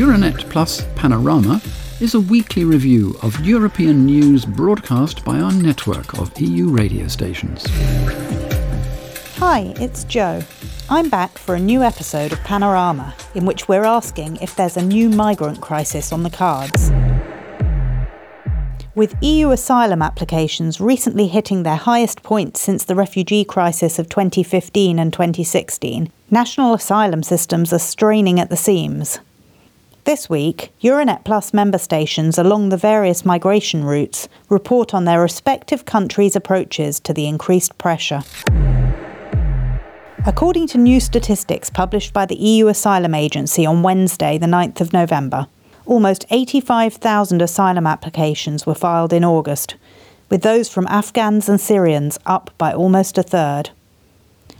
Euranet Plus Panorama is a weekly review of European news broadcast by our network of EU radio stations. Hi, it's Joe. I'm back for a new episode of Panorama, in which we're asking if there's a new migrant crisis on the cards. With EU asylum applications recently hitting their highest point since the refugee crisis of 2015 and 2016, national asylum systems are straining at the seams. This week, Euranet Plus member stations along the various migration routes report on their respective countries' approaches to the increased pressure. According to new statistics published by the EU Asylum Agency on Wednesday, the 9th of November, almost 85,000 asylum applications were filed in August, with those from Afghans and Syrians up by almost a third.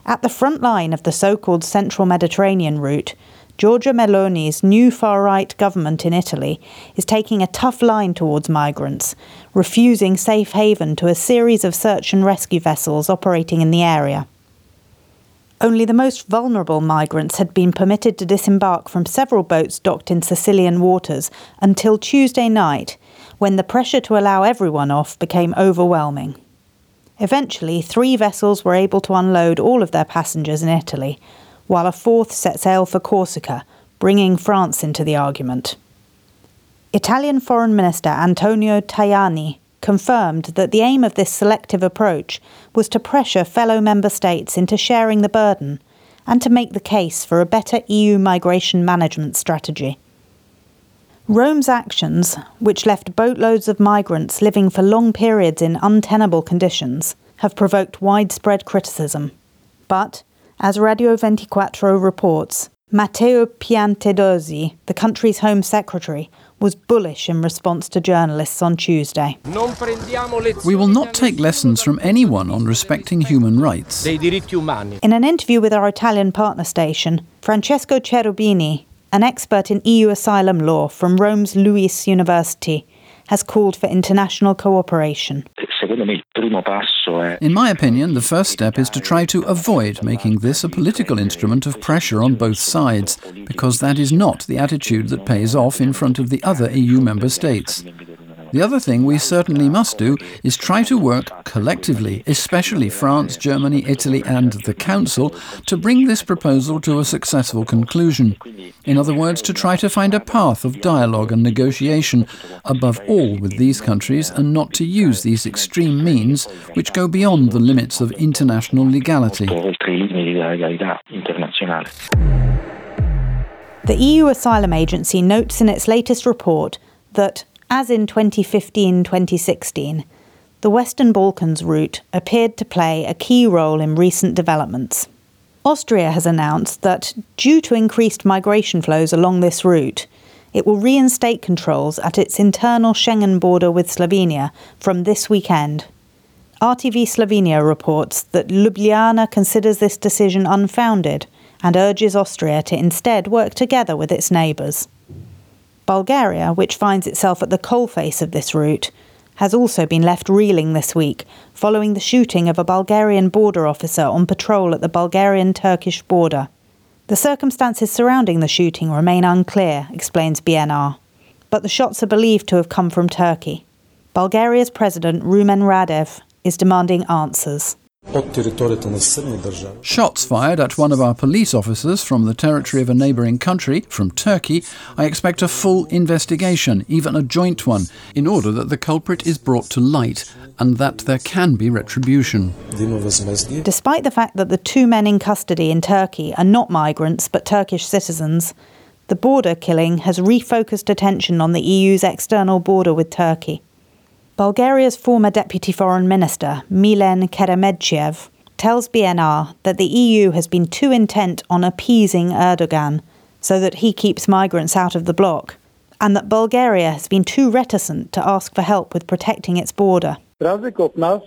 At the front line of the so called Central Mediterranean route, Giorgia Meloni's new far right government in Italy is taking a tough line towards migrants, refusing safe haven to a series of search and rescue vessels operating in the area. Only the most vulnerable migrants had been permitted to disembark from several boats docked in Sicilian waters until Tuesday night, when the pressure to allow everyone off became overwhelming. Eventually, three vessels were able to unload all of their passengers in Italy, while a fourth set sail for Corsica, bringing France into the argument. Italian Foreign Minister Antonio Tajani confirmed that the aim of this selective approach was to pressure fellow member states into sharing the burden and to make the case for a better EU migration management strategy. Rome's actions, which left boatloads of migrants living for long periods in untenable conditions, have provoked widespread criticism. But as Radio 24 reports, Matteo Piantedosi, the country's Home Secretary, was bullish in response to journalists on Tuesday. We will not take lessons from anyone on respecting human rights. In an interview with our Italian partner station, Francesco Cherubini, an expert in EU asylum law from Rome's LUISS University, has called for international cooperation. In my opinion, the first step is to try to avoid making this a political instrument of pressure on both sides, because that is not the attitude that pays off in front of the other EU member states. The other thing we certainly must do is try to work collectively, especially France, Germany, Italy, and the Council, to bring this proposal to a successful conclusion. In other words, to try to find a path of dialogue and negotiation, above all with these countries, and not to use these extreme means which go beyond the limits of international legality. The EU Asylum Agency notes in its latest report that as in 2015 2016, the Western Balkans route appeared to play a key role in recent developments. Austria has announced that, due to increased migration flows along this route, it will reinstate controls at its internal Schengen border with Slovenia from this weekend. RTV Slovenia reports that Ljubljana considers this decision unfounded and urges Austria to instead work together with its neighbours. Bulgaria, which finds itself at the coalface of this route, has also been left reeling this week following the shooting of a Bulgarian border officer on patrol at the Bulgarian Turkish border. The circumstances surrounding the shooting remain unclear, explains BNR, but the shots are believed to have come from Turkey. Bulgaria's president, Rumen Radev, is demanding answers. Shots fired at one of our police officers from the territory of a neighbouring country, from Turkey. I expect a full investigation, even a joint one, in order that the culprit is brought to light and that there can be retribution. Despite the fact that the two men in custody in Turkey are not migrants but Turkish citizens, the border killing has refocused attention on the EU's external border with Turkey. Bulgaria's former Deputy Foreign Minister, Milen Keremedchiev, tells BNR that the EU has been too intent on appeasing Erdogan so that he keeps migrants out of the bloc, and that Bulgaria has been too reticent to ask for help with protecting its border разлика от нас,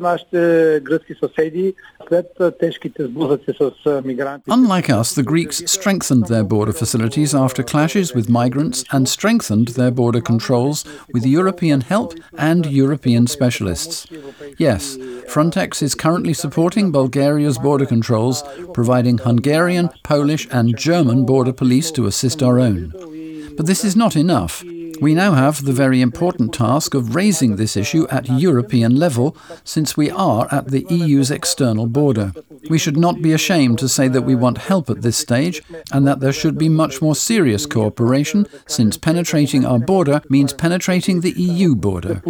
нашите гръцки съседи, след тежките сблъсъци с мигранти... Unlike us, the Greeks strengthened their border facilities after clashes with migrants and strengthened their border controls with European help and European specialists. Yes, Frontex is currently supporting Bulgaria's border controls, providing Hungarian, Polish and German border police to assist our own. But this is not enough. We now have the very important task of raising this issue at European level, since we are at the EU's external border. We should not be ashamed to say that we want help at this stage and that there should be much more serious cooperation, since penetrating our border means penetrating the EU border.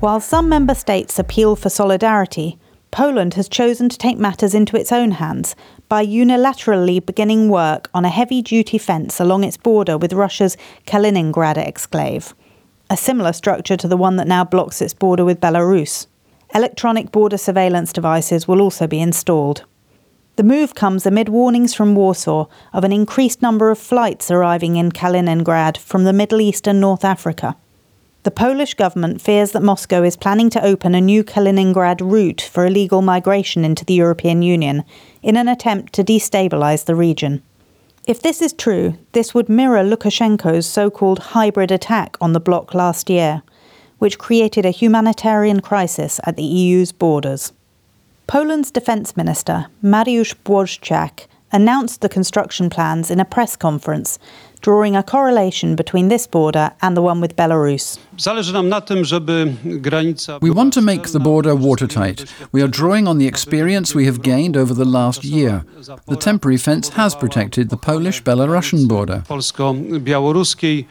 While some member states appeal for solidarity, Poland has chosen to take matters into its own hands by unilaterally beginning work on a heavy duty fence along its border with Russia's Kaliningrad exclave, a similar structure to the one that now blocks its border with Belarus. Electronic border surveillance devices will also be installed. The move comes amid warnings from Warsaw of an increased number of flights arriving in Kaliningrad from the Middle East and North Africa. The Polish government fears that Moscow is planning to open a new Kaliningrad route for illegal migration into the European Union in an attempt to destabilise the region. If this is true, this would mirror Lukashenko's so called hybrid attack on the bloc last year, which created a humanitarian crisis at the EU's borders. Poland's defence minister, Mariusz Błaszczak, announced the construction plans in a press conference, drawing a correlation between this border and the one with Belarus. We want to make the border watertight. We are drawing on the experience we have gained over the last year. The temporary fence has protected the Polish Belarusian border.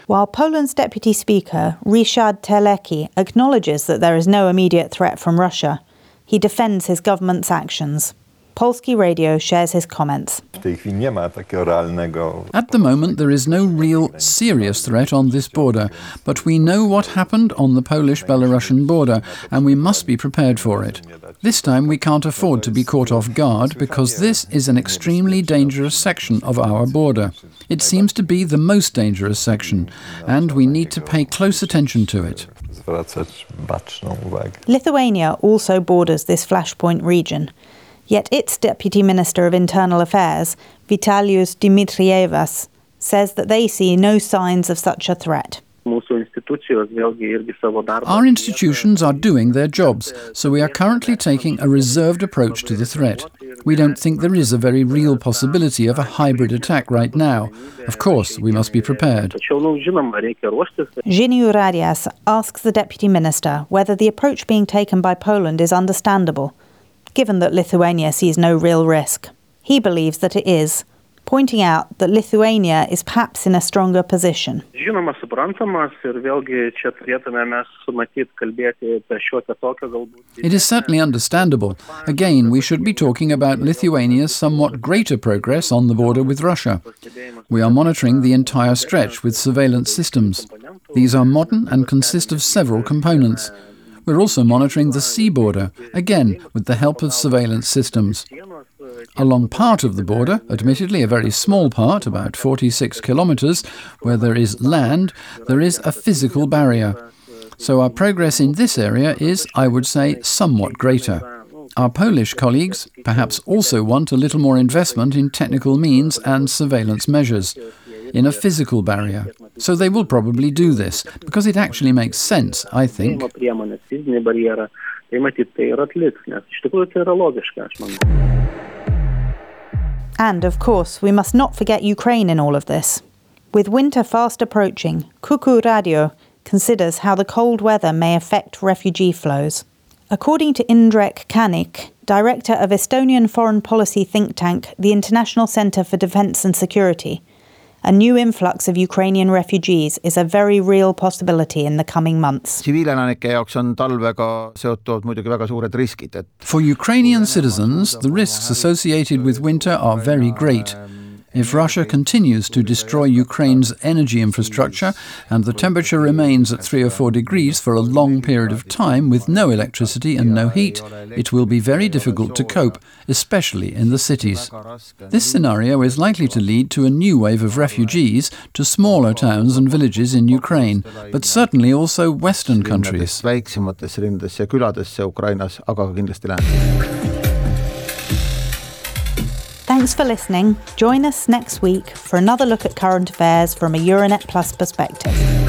While Poland's deputy speaker, Ryszard Terlecki, acknowledges that there is no immediate threat from Russia, he defends his government's actions. Polski Radio shares his comments. At the moment, there is no real serious threat on this border, but we know what happened on the Polish Belarusian border, and we must be prepared for it. This time, we can't afford to be caught off guard because this is an extremely dangerous section of our border. It seems to be the most dangerous section, and we need to pay close attention to it. Lithuania also borders this flashpoint region. Yet its Deputy Minister of Internal Affairs, Vitalijus Dmitrijevas, says that they see no signs of such a threat. Our institutions are doing their jobs, so we are currently taking a reserved approach to the threat. We don't think there is a very real possibility of a hybrid attack right now. Of course, we must be prepared. Žinių Radijas asks the Deputy Minister whether the approach being taken by Poland is understandable given that Lithuania sees no real risk. He believes that it is, pointing out that Lithuania is perhaps in a stronger position. It is certainly understandable. Again, we should be talking about Lithuania's somewhat greater progress on the border with Russia. We are monitoring the entire stretch with surveillance systems. These are modern and consist of several components. We're also monitoring the sea border, again with the help of surveillance systems. Along part of the border, admittedly a very small part, about 46 kilometres, where there is land, there is a physical barrier. So our progress in this area is, I would say, somewhat greater. Our Polish colleagues perhaps also want a little more investment in technical means and surveillance measures in a physical barrier. So they will probably do this, because it actually makes sense, I think. And of course, we must not forget Ukraine in all of this. With winter fast approaching, Kuku Radio considers how the cold weather may affect refugee flows. According to Indrek Kannik, director of Estonian foreign policy think tank, the International Centre for Defence and Security, a new influx of Ukrainian refugees is a very real possibility in the coming months. For Ukrainian citizens, the risks associated with winter are very great. If Russia continues to destroy Ukraine's energy infrastructure and the temperature remains at 3 or 4 degrees for a long period of time with no electricity and no heat, it will be very difficult to cope, especially in the cities. This scenario is likely to lead to a new wave of refugees to smaller towns and villages in Ukraine, but certainly also Western countries. Thanks for listening. Join us next week for another look at current affairs from a Euranet Plus perspective.